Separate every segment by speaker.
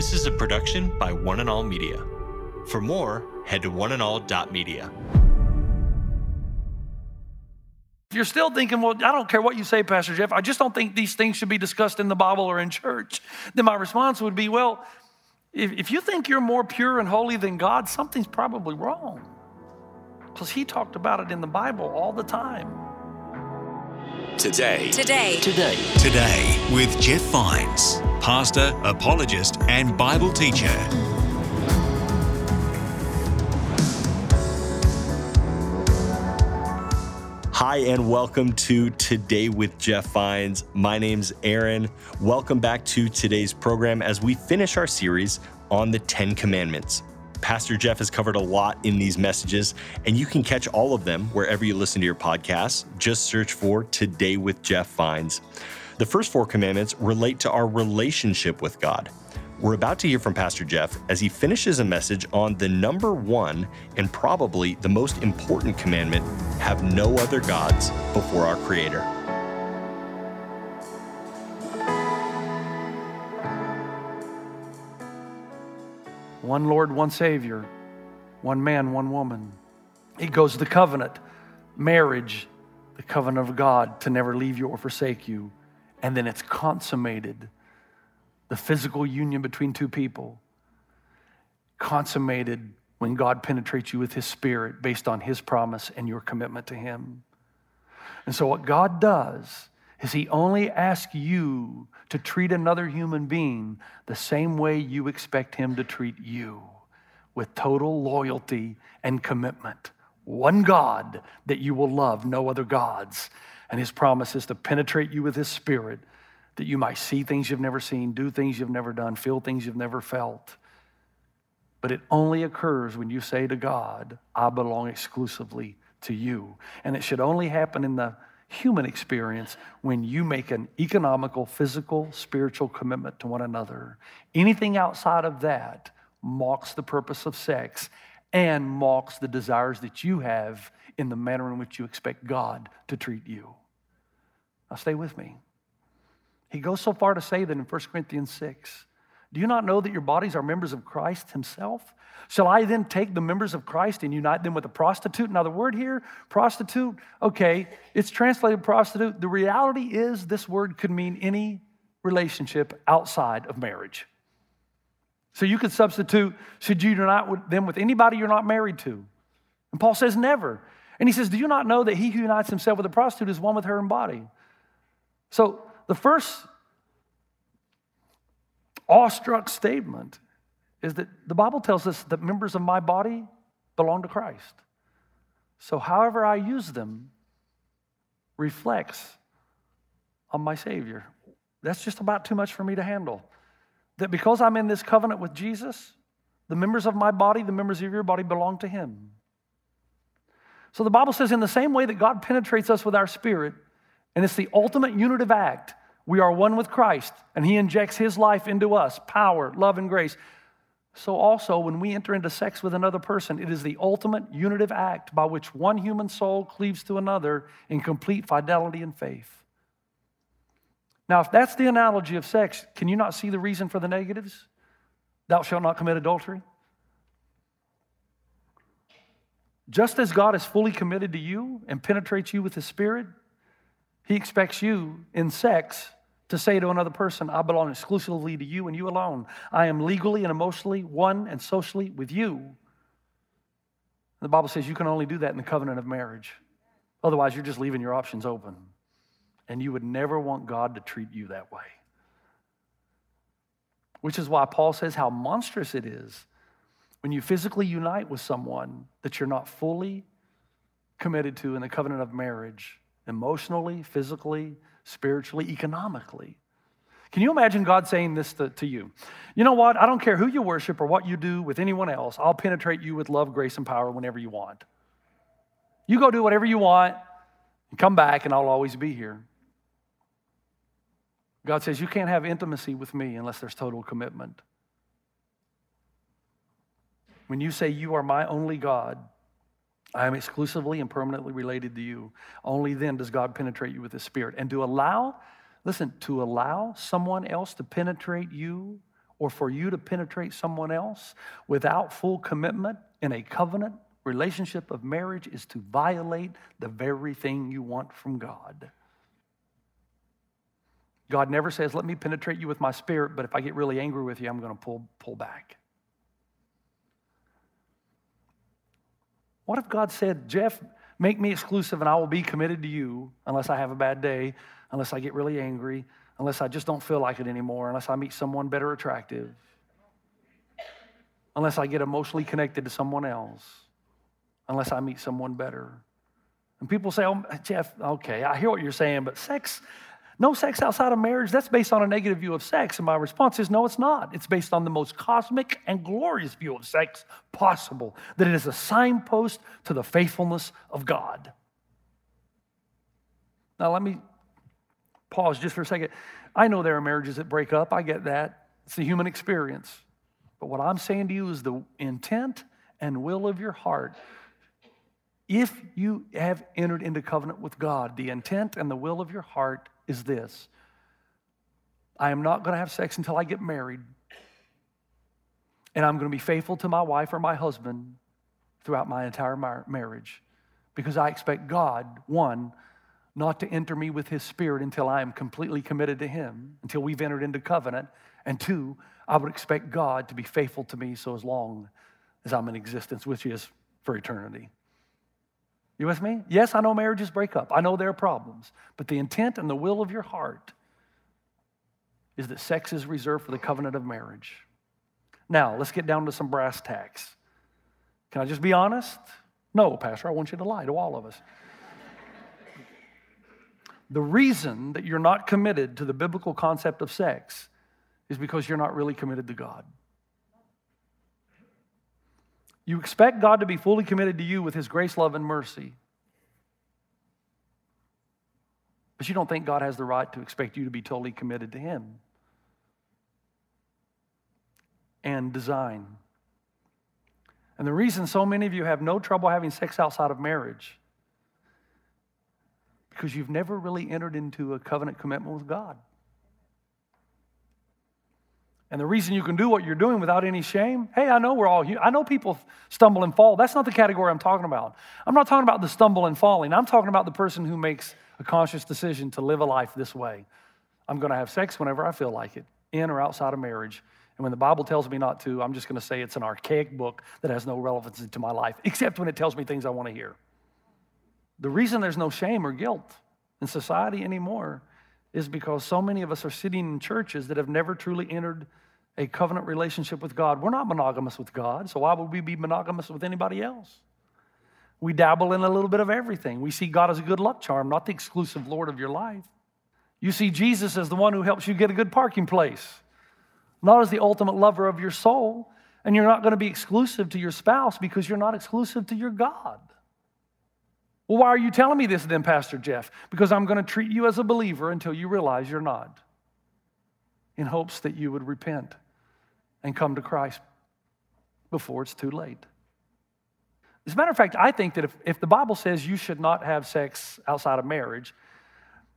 Speaker 1: This is a production by One and All Media. For more, head to oneandall.media.
Speaker 2: If you're still thinking, well, I don't care what you say, Pastor Jeff, I just don't think these things should be discussed in the Bible or in church, then my response would be, well, if, if you think you're more pure and holy than God, something's probably wrong. Because He talked about it in the Bible all the time.
Speaker 3: Today.
Speaker 4: Today.
Speaker 5: Today.
Speaker 6: Today with Jeff Vines, pastor, apologist, and Bible teacher.
Speaker 1: Hi, and welcome to Today with Jeff Vines. My name's Aaron. Welcome back to today's program as we finish our series on the Ten Commandments. Pastor Jeff has covered a lot in these messages, and you can catch all of them wherever you listen to your podcasts. Just search for Today with Jeff Vines. The first four commandments relate to our relationship with God. We're about to hear from Pastor Jeff as he finishes a message on the number one and probably the most important commandment have no other gods before our Creator.
Speaker 2: One Lord, one Savior, one man, one woman. It goes the covenant, marriage, the covenant of God to never leave you or forsake you. And then it's consummated, the physical union between two people. Consummated when God penetrates you with His Spirit based on His promise and your commitment to Him. And so, what God does is He only asks you to treat another human being the same way you expect Him to treat you with total loyalty and commitment. One God that you will love, no other gods. And His promise is to penetrate you with His Spirit that you might see things you've never seen, do things you've never done, feel things you've never felt. But it only occurs when you say to God, I belong exclusively to you. And it should only happen in the human experience when you make an economical, physical, spiritual commitment to one another. Anything outside of that mocks the purpose of sex and mocks the desires that you have in the manner in which you expect God to treat you. Now, stay with me. He goes so far to say that in 1 Corinthians 6 do you not know that your bodies are members of Christ Himself? Shall I then take the members of Christ and unite them with a prostitute? Now, the word here, prostitute, okay, it's translated prostitute. The reality is, this word could mean any relationship outside of marriage. So you could substitute, should you unite them with anybody you're not married to? And Paul says, never. And he says, Do you not know that he who unites himself with a prostitute is one with her in body? So the first awestruck statement is that the Bible tells us that members of my body belong to Christ. So, however I use them reflects on my Savior. That's just about too much for me to handle. That because I'm in this covenant with Jesus, the members of my body, the members of your body belong to Him. So the Bible says, in the same way that God penetrates us with our spirit, and it's the ultimate unitive act, we are one with Christ, and He injects His life into us power, love, and grace. So, also, when we enter into sex with another person, it is the ultimate unitive act by which one human soul cleaves to another in complete fidelity and faith. Now, if that's the analogy of sex, can you not see the reason for the negatives? Thou shalt not commit adultery. Just as God is fully committed to you and penetrates you with His Spirit, He expects you in sex to say to another person, I belong exclusively to you and you alone. I am legally and emotionally one and socially with you. the Bible says you can only do that in the covenant of marriage. Otherwise, you're just leaving your options open. And you would never want God to treat you that way. Which is why Paul says how monstrous it is when you physically unite with someone that you're not fully committed to in the covenant of marriage, emotionally, physically, spiritually, economically. Can you imagine God saying this to, to, you? You know what? I don't care who you worship or what you do with anyone else. I'll penetrate you with love, grace, and power whenever you want. You go do whatever you want and come back, and I'll always be here. God says, You can't have intimacy with me unless there's total commitment. When you say, You are my only God, I am exclusively and permanently related to you. Only then does God penetrate you with His Spirit. And to allow, listen, to allow someone else to penetrate you or for you to penetrate someone else without full commitment in a covenant relationship of marriage is to violate the very thing you want from God. God never says, Let me penetrate you with my spirit, but if I get really angry with you, I'm going to pull, pull back. What if God said, Jeff, make me exclusive and I will be committed to you unless I have a bad day, unless I get really angry, unless I just don't feel like it anymore, unless I meet someone better attractive, unless I get emotionally connected to someone else, unless I meet someone better. And people say, oh, Jeff, okay, I hear what you're saying, but sex, no sex outside of marriage, that's based on a negative view of sex. And my response is no, it's not. It's based on the most cosmic and glorious view of sex possible, that it is a signpost to the faithfulness of God. Now, let me pause just for a second. I know there are marriages that break up, I get that. It's the human experience. But what I'm saying to you is the intent and will of your heart if you have entered into covenant with God, the intent and the will of your heart is this I am not going to have sex until I get married. And I'm going to be faithful to my wife or my husband throughout my entire mar- marriage because I expect God, one, not to enter me with his spirit until I am completely committed to him, until we've entered into covenant. And two, I would expect God to be faithful to me so as long as I'm in existence, which is for eternity. You with me? Yes, I know marriages break up. I know there are problems. But the intent and the will of your heart is that sex is reserved for the covenant of marriage. Now, let's get down to some brass tacks. Can I just be honest? No, Pastor, I want you to lie to all of us. the reason that you're not committed to the biblical concept of sex is because you're not really committed to God. You expect God to be fully committed to you with His grace, love, and mercy. But you don't think God has the right to expect you to be totally committed to Him and design. And the reason so many of you have no trouble having sex outside of marriage because you've never really entered into a covenant commitment with God. And the reason you can do what you're doing without any shame, hey, I know we're all, I know people stumble and fall. That's not the category I'm talking about. I'm not talking about the stumble and falling. I'm talking about the person who makes a conscious decision to live a life this way. I'm going to have sex whenever I feel like it, in or outside of marriage. And when the Bible tells me not to, I'm just going to say it's an archaic book that has no relevance to my life, except when it tells me things I want to hear. The reason there's no shame or guilt in society anymore is because so many of us are sitting in churches that have never truly entered a covenant relationship with God. We're not monogamous with God, so why would we be monogamous with anybody else? We dabble in a little bit of everything. We see God as a good luck charm, not the exclusive Lord of your life. You see Jesus as the one who helps you get a good parking place, not as the ultimate lover of your soul. And you're not going to be exclusive to your spouse because you're not exclusive to your God. Well, why are you telling me this then, Pastor Jeff? Because I'm going to treat you as a believer until you realize you're not, in hopes that you would repent and come to Christ before it's too late. As a matter of fact, I think that if, if the Bible says you should not have sex outside of marriage,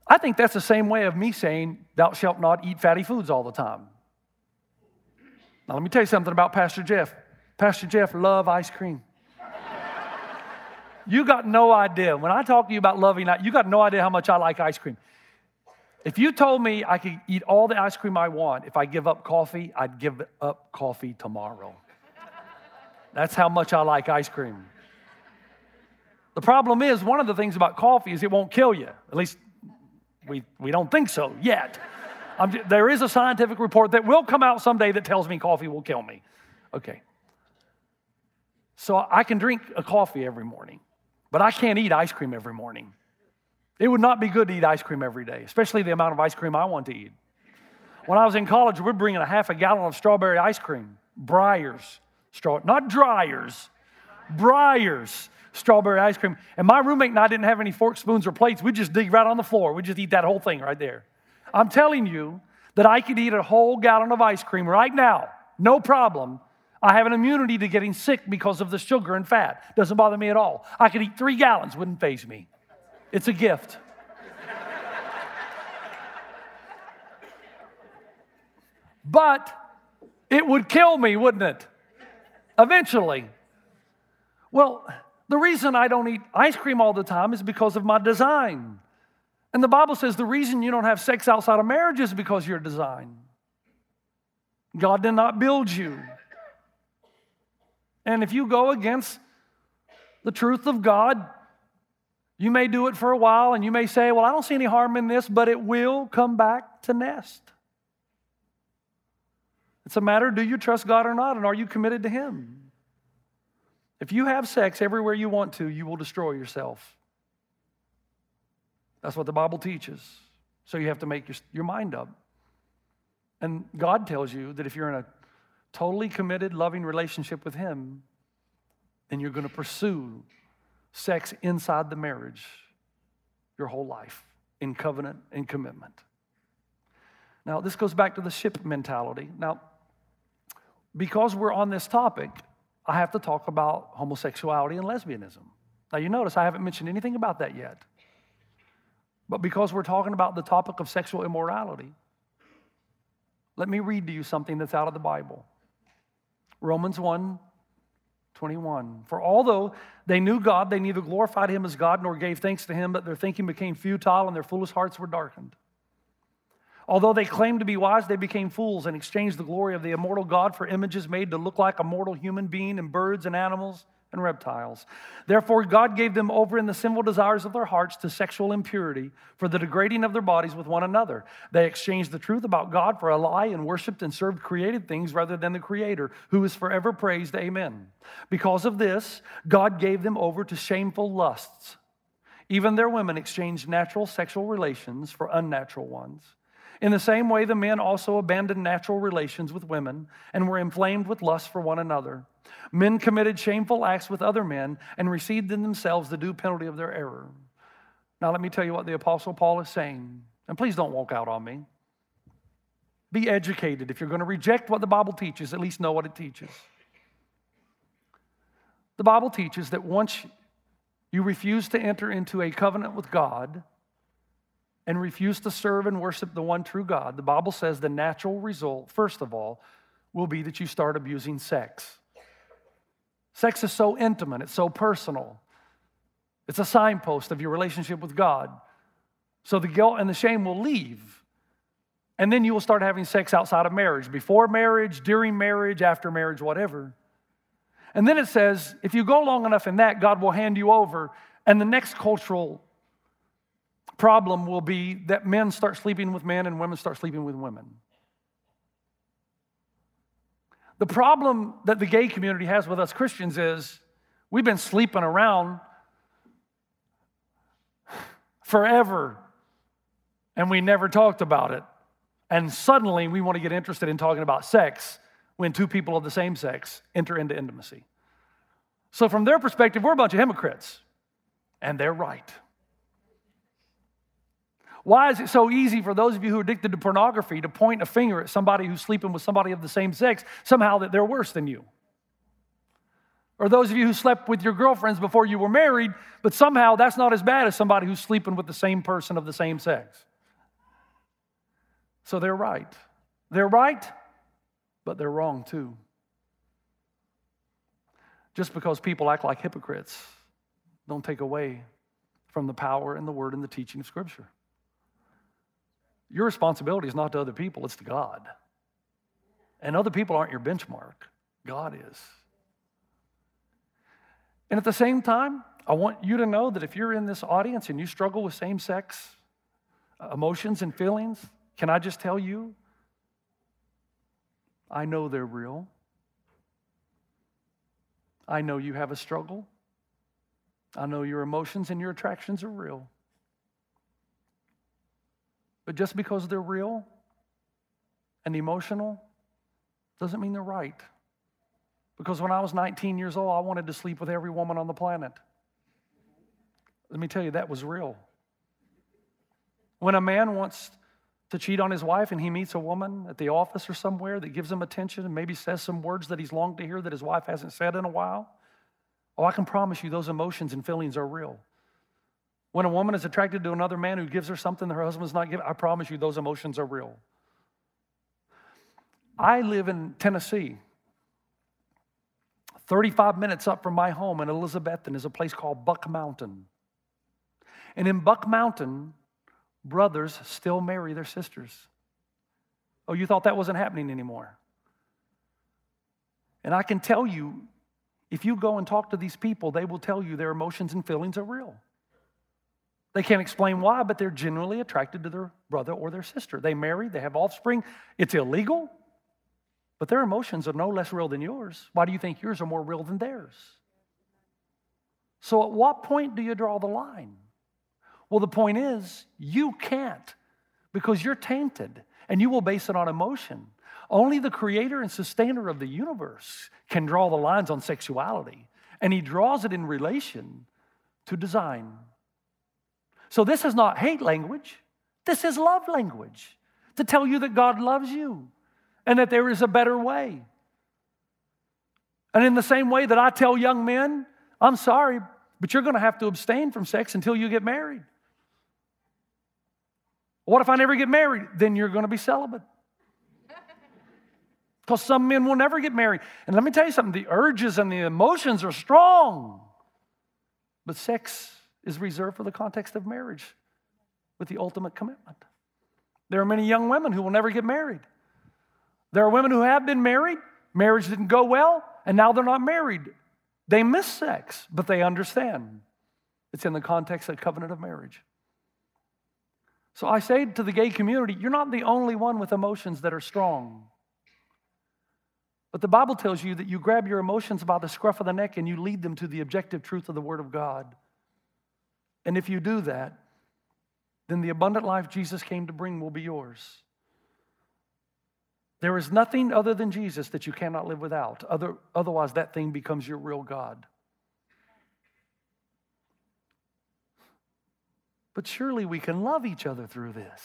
Speaker 2: I think that's the same way of me saying, Thou shalt not eat fatty foods all the time. Now, let me tell you something about Pastor Jeff. Pastor Jeff love ice cream. You got no idea. When I talk to you about loving, you got no idea how much I like ice cream. If you told me I could eat all the ice cream I want, if I give up coffee, I'd give up coffee tomorrow. That's how much I like ice cream. The problem is, one of the things about coffee is it won't kill you. At least we, we don't think so yet. there is a scientific report that will come out someday that tells me coffee will kill me. Okay. So I can drink a coffee every morning. But I can't eat ice cream every morning. It would not be good to eat ice cream every day, especially the amount of ice cream I want to eat. When I was in college, we're bringing a half a gallon of strawberry ice cream, Breyers, straw, not Dreyer's, Breyers strawberry ice cream. And my roommate and I didn't have any forks, spoons, or plates. We just dig right on the floor. We just eat that whole thing right there. I'm telling you that I could eat a whole gallon of ice cream right now, no problem, I have an immunity to getting sick because of the sugar and fat. Doesn't bother me at all. I could eat three gallons, wouldn't faze me. It's a gift. but It would kill me, wouldn't it? Eventually. Well, the reason I don't eat ice cream all the time is because of my design. And the Bible says the reason you don't have sex outside of marriage is because you're designed. God did not build you. And if you go against the truth of God, you may do it for a while and you may say, Well, I don't see any harm in this, but it will come back to nest. It's a matter do you trust God or not, and are you committed to Him? If you have sex everywhere you want to, you will destroy yourself. That's what the Bible teaches. So you have to make your, your mind up. And God tells you that if you're in a totally committed, loving relationship with Him, then you're going to pursue sex inside the marriage your whole life in covenant and commitment. Now, this goes back to the ship mentality. Now, because we're on this topic, I have to talk about homosexuality and lesbianism. Now, you notice I haven't mentioned anything about that yet. But because we're talking about the topic of sexual immorality, let me read to you something that's out of the Bible. Romans 1 21. For although they knew God, they neither glorified him as God nor gave thanks to him, but their thinking became futile and their foolish hearts were darkened. Although they claimed to be wise, they became fools and exchanged the glory of the immortal God for images made to look like a mortal human being and birds and animals and reptiles. Therefore, God gave them over in the sinful desires of their hearts to sexual impurity for the degrading of their bodies with one another. They exchanged the truth about God for a lie and worshiped and served created things rather than the Creator, who is forever praised. Amen. Because of this, God gave them over to shameful lusts. Even their women exchanged natural sexual relations for unnatural ones. In the same way, the men also abandoned natural relations with women and were inflamed with lust for one another. Men committed shameful acts with other men and received in themselves the due penalty of their error. Now, let me tell you what the Apostle Paul is saying, and please don't walk out on me. Be educated. If you're going to reject what the Bible teaches, at least know what it teaches. The Bible teaches that once you refuse to enter into a covenant with God and refuse to serve and worship the one true God, the Bible says the natural result, first of all, will be that you start abusing sex. Sex is so intimate, it's so personal. It's a signpost of your relationship with God. So the guilt and the shame will leave. And then you will start having sex outside of marriage, before marriage, during marriage, after marriage, whatever. And then it says, if you go long enough in that, God will hand you over. And the next cultural problem will be that men start sleeping with men and women start sleeping with women. The problem that the gay community has with us Christians is we've been sleeping around forever and we never talked about it. And suddenly we want to get interested in talking about sex when two people of the same sex enter into intimacy. So, from their perspective, we're a bunch of hypocrites, and they're right. Why is it so easy for those of you who are addicted to pornography to point a finger at somebody who's sleeping with somebody of the same sex, somehow that they're worse than you? Or those of you who slept with your girlfriends before you were married, but somehow that's not as bad as somebody who's sleeping with the same person of the same sex. So they're right. They're right, but they're wrong too. Just because people act like hypocrites, don't take away from the power and the word and the teaching of Scripture. Your responsibility is not to other people, it's to God. And other people aren't your benchmark, God is. And at the same time, I want you to know that if you're in this audience and you struggle with same sex uh, emotions and feelings, can I just tell you? I know they're real. I know you have a struggle. I know your emotions and your attractions are real. But just because they're real and emotional doesn't mean they're right. Because when I was 19 years old, I wanted to sleep with every woman on the planet. Let me tell you, that was real. When a man wants to cheat on his wife and he meets a woman at the office or somewhere that gives him attention and maybe says some words that he's longed to hear that his wife hasn't said in a while, oh, I can promise you those emotions and feelings are real. When a woman is attracted to another man who gives her something that her husband's not giving, I promise you those emotions are real. I live in Tennessee. 35 minutes up from my home in Elizabethton is a place called Buck Mountain. And in Buck Mountain, brothers still marry their sisters. Oh, you thought that wasn't happening anymore? And I can tell you, if you go and talk to these people, they will tell you their emotions and feelings are real. They can't explain why, but they're genuinely attracted to their brother or their sister. They marry, they have offspring. It's illegal, but their emotions are no less real than yours. Why do you think yours are more real than theirs? So, at what point do you draw the line? Well, the point is, you can't because you're tainted and you will base it on emotion. Only the creator and sustainer of the universe can draw the lines on sexuality, and he draws it in relation to design. So, this is not hate language, this is love language to tell you that God loves you and that there is a better way. And in the same way that I tell young men, I'm sorry, but you're going to have to abstain from sex until you get married. What if I never get married? Then you're going to be celibate. Because some men will never get married. And let me tell you something the urges and the emotions are strong. But sex is reserved for the context of marriage with the ultimate commitment. There are many young women who will never get married. There are women who have been married, marriage didn't go well, and now they're not married. They miss sex, but they understand it's in the context of covenant of marriage. So I say to the gay community, you're not the only one with emotions that are strong. But the Bible tells you that you grab your emotions by the scruff of the neck and you lead them to the objective truth of the Word of God. And if you do that, then the abundant life Jesus came to bring will be yours. There is nothing other than Jesus that you cannot live without. Other, otherwise, that thing becomes your real God. But surely we can love each other through this.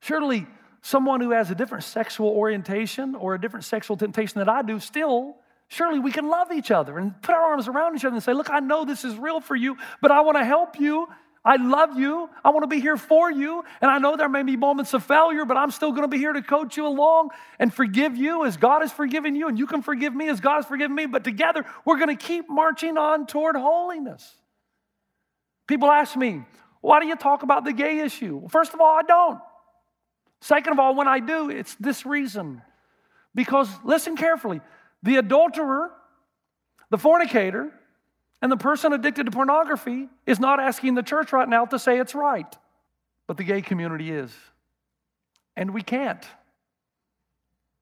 Speaker 2: Surely someone who has a different sexual orientation or a different sexual temptation that I do, still, surely we can love each other and put our arms around each other and say, Look, I know this is real for you, but I want to help you. I love you. I want to be here for you. And I know there may be moments of failure, but I'm still going to be here to coach you along and forgive you as God has forgiven you. And you can forgive me as God has forgiven me. But together, we're going to keep marching on toward holiness. People ask me, why do you talk about the gay issue? Well, first of all, I don't. Second of all, when I do, it's this reason. Because listen carefully the adulterer, the fornicator, and the person addicted to pornography is not asking the church right now to say it's right, but the gay community is. And we can't.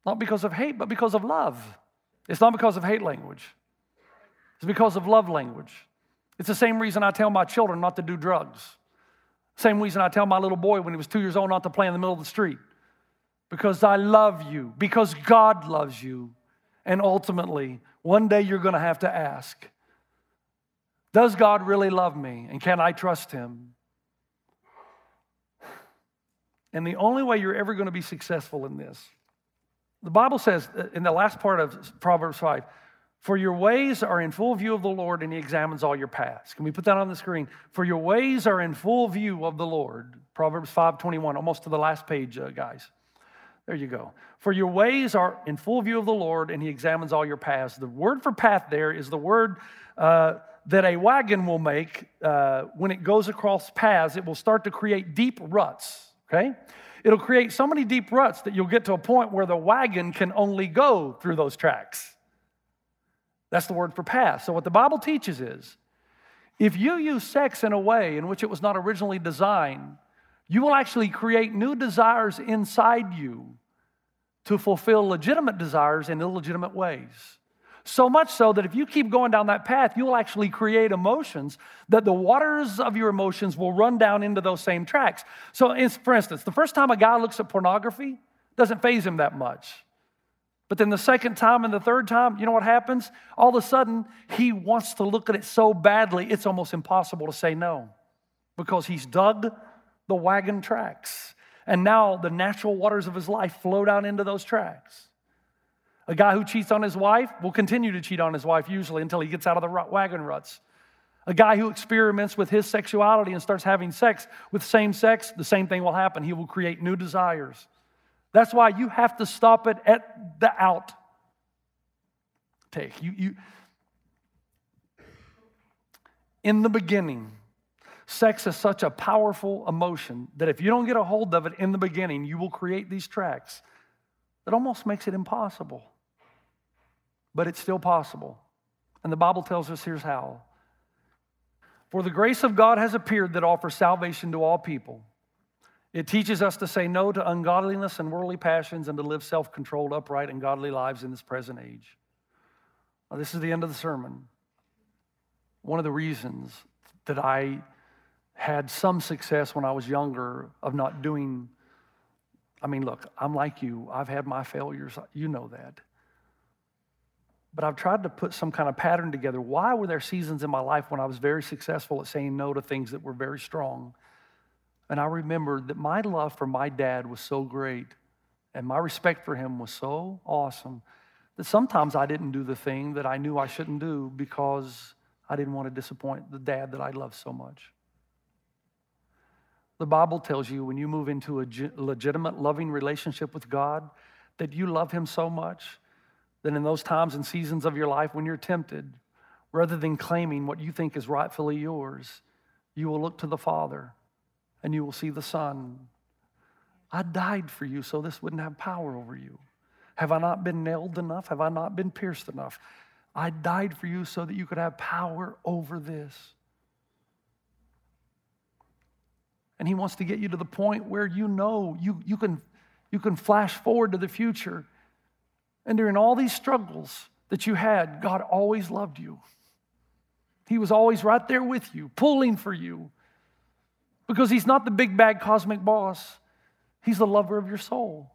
Speaker 2: Not because of hate, but because of love. It's not because of hate language, it's because of love language. It's the same reason I tell my children not to do drugs. Same reason I tell my little boy when he was two years old not to play in the middle of the street. Because I love you, because God loves you. And ultimately, one day you're going to have to ask Does God really love me? And can I trust him? And the only way you're ever going to be successful in this, the Bible says in the last part of Proverbs 5, for your ways are in full view of the Lord, and He examines all your paths. Can we put that on the screen? For your ways are in full view of the Lord. Proverbs 5:21, almost to the last page, uh, guys. There you go. For your ways are in full view of the Lord, and He examines all your paths. The word for path there is the word uh, that a wagon will make uh, when it goes across paths. It will start to create deep ruts. Okay. It'll create so many deep ruts that you'll get to a point where the wagon can only go through those tracks. That's the word for path. So, what the Bible teaches is if you use sex in a way in which it was not originally designed, you will actually create new desires inside you to fulfill legitimate desires in illegitimate ways. So much so that if you keep going down that path, you'll actually create emotions that the waters of your emotions will run down into those same tracks. So, for instance, the first time a guy looks at pornography, doesn't phase him that much. But then the second time and the third time, you know what happens? All of a sudden, he wants to look at it so badly, it's almost impossible to say no because he's dug the wagon tracks. And now the natural waters of his life flow down into those tracks. A guy who cheats on his wife will continue to cheat on his wife usually until he gets out of the wagon ruts. A guy who experiments with his sexuality and starts having sex with same sex, the same thing will happen. He will create new desires That's why you have to stop it at the out take. You, you, in the beginning, sex is such a powerful emotion that if you don't get a hold of it in the beginning, you will create these tracks that almost makes it impossible. But it's still possible. And the Bible tells us here's how. For the grace of God has appeared that offers salvation to all people. It teaches us to say no to ungodliness and worldly passions and to live self controlled, upright, and godly lives in this present age. Now, this is the end of the sermon. One of the reasons that I had some success when I was younger of not doing, I mean, look, I'm like you, I've had my failures, you know that. But I've tried to put some kind of pattern together. Why were there seasons in my life when I was very successful at saying no to things that were very strong? And I remembered that my love for my dad was so great and my respect for him was so awesome that sometimes I didn't do the thing that I knew I shouldn't do because I didn't want to disappoint the dad that I loved so much. The Bible tells you when you move into a legitimate, loving relationship with God, that you love Him so much that in those times and seasons of your life when you're tempted, rather than claiming what you think is rightfully yours, you will look to the Father and you will see the Son. I died for you so this wouldn't have power over you. Have I not been nailed enough? Have I not been pierced enough? I died for you so that you could have power over this. And he wants to get you to the point where you know you, you, can, you can flash forward to the future. And during all these struggles that you had, God always loved you. He was always right there with you, pulling for you. Because He's not the big bad cosmic boss, He's the lover of your soul.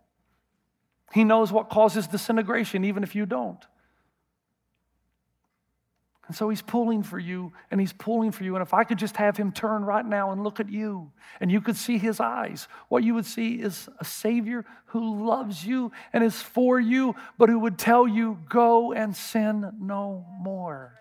Speaker 2: He knows what causes disintegration, even if you don't. And so he's pulling for you and he's pulling for you. And if I could just have him turn right now and look at you and you could see his eyes, what you would see is a Savior who loves you and is for you, but who would tell you, go and sin no more.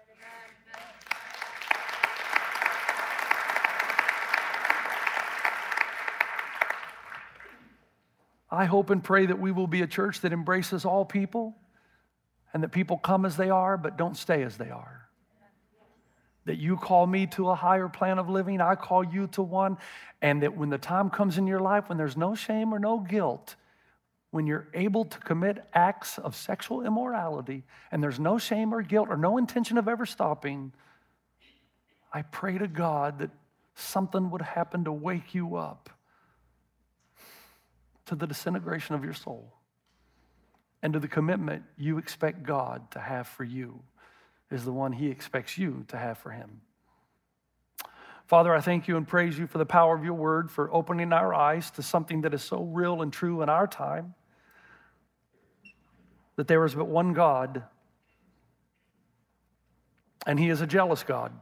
Speaker 2: I hope and pray that we will be a church that embraces all people and that people come as they are but don't stay as they are. That you call me to a higher plan of living, I call you to one, and that when the time comes in your life when there's no shame or no guilt, when you're able to commit acts of sexual immorality and there's no shame or guilt or no intention of ever stopping, I pray to God that something would happen to wake you up to the disintegration of your soul and to the commitment you expect God to have for you is the one He expects you to have for Him. Father, I thank you and praise you for the power of your word, for opening our eyes to something that is so real and true in our time that there is but one God, and He is a jealous God,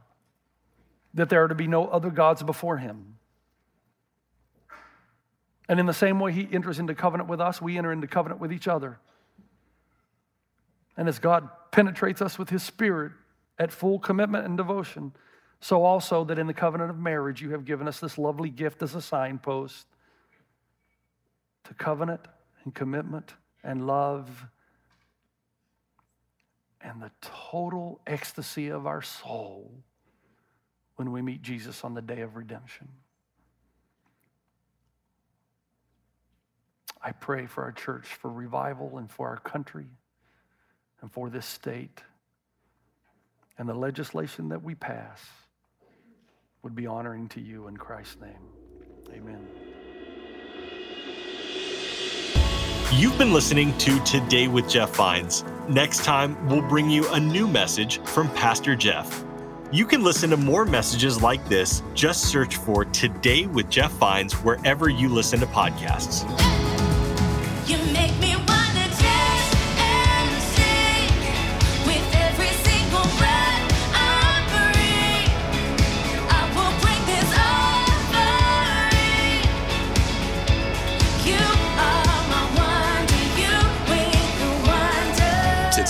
Speaker 2: that there are to be no other gods before Him. And in the same way he enters into covenant with us, we enter into covenant with each other. And as God penetrates us with his spirit at full commitment and devotion, so also that in the covenant of marriage you have given us this lovely gift as a signpost to covenant and commitment and love and the total ecstasy of our soul when we meet Jesus on the day of redemption. I pray for our church, for revival, and for our country, and for this state. And the legislation that we pass would be honoring to you in Christ's name. Amen.
Speaker 1: You've been listening to Today with Jeff Vines. Next time, we'll bring you a new message from Pastor Jeff. You can listen to more messages like this. Just search for Today with Jeff Vines wherever you listen to podcasts.